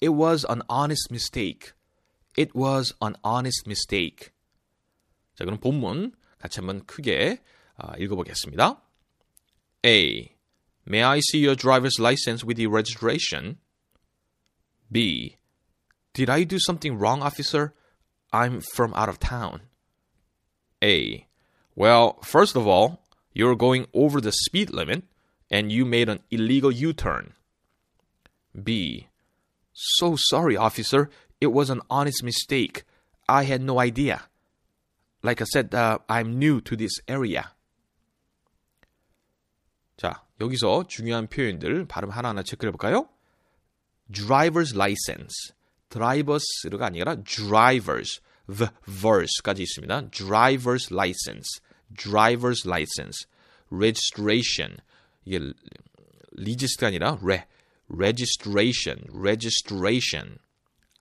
It was an honest mistake. It was an honest mistake. 자, 그럼 본문 같이 한번 크게 아, 읽어보겠습니다. A. May I see your driver's license with your registration? B. Did I do something wrong, officer? I'm from out of town. A. Well, first of all, you're going over the speed limit and you made an illegal U turn. B. So sorry, officer. It was an honest mistake. I had no idea. Like I said, uh, I'm new to this area. 자, 여기서 중요한 표현들 발음 하나하나 체크해 볼까요? driver's license. drivers가 아니라 drivers. the verse까지 있습니다. driver's license. driver's license. registration. 이게 리지스트가 아니라 re, registration, registration.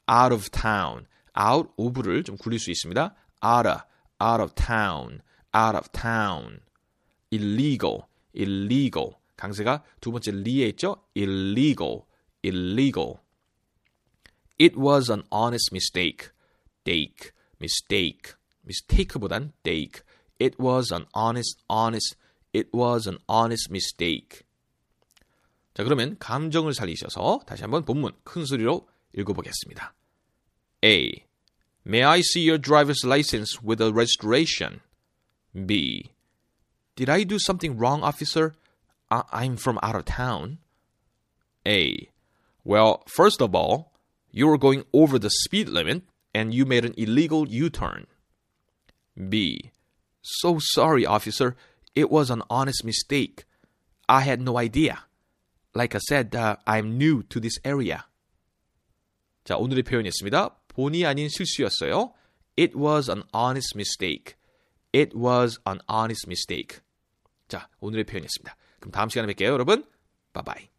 out of town. out of를 좀 굴릴 수 있습니다. out of, out of town, out of town. illegal, illegal. 강세가 두 번째 리에 있죠? illegal, illegal. It was an honest mistake. Dake, mistake. mistake보단 dake. It was an honest, honest. It was an honest mistake. 자, 그러면 감정을 살리셔서 다시 한번 본문 큰 소리로 읽어보겠습니다. A. May I see your driver's license with a registration? B. Did I do something wrong, officer? I- I'm from out of town. A. Well, first of all, you were going over the speed limit and you made an illegal U turn. B. So sorry, officer. It was an honest mistake. I had no idea. Like I said, uh, I'm new to this area. 자, 오늘의 표현이었습니다. 본의 아닌 실수였어요. It was an honest mistake. It was an honest mistake. 자, 오늘의 표현이었습니다. 그럼 다음 시간에 뵐게요, 여러분. 바이바이.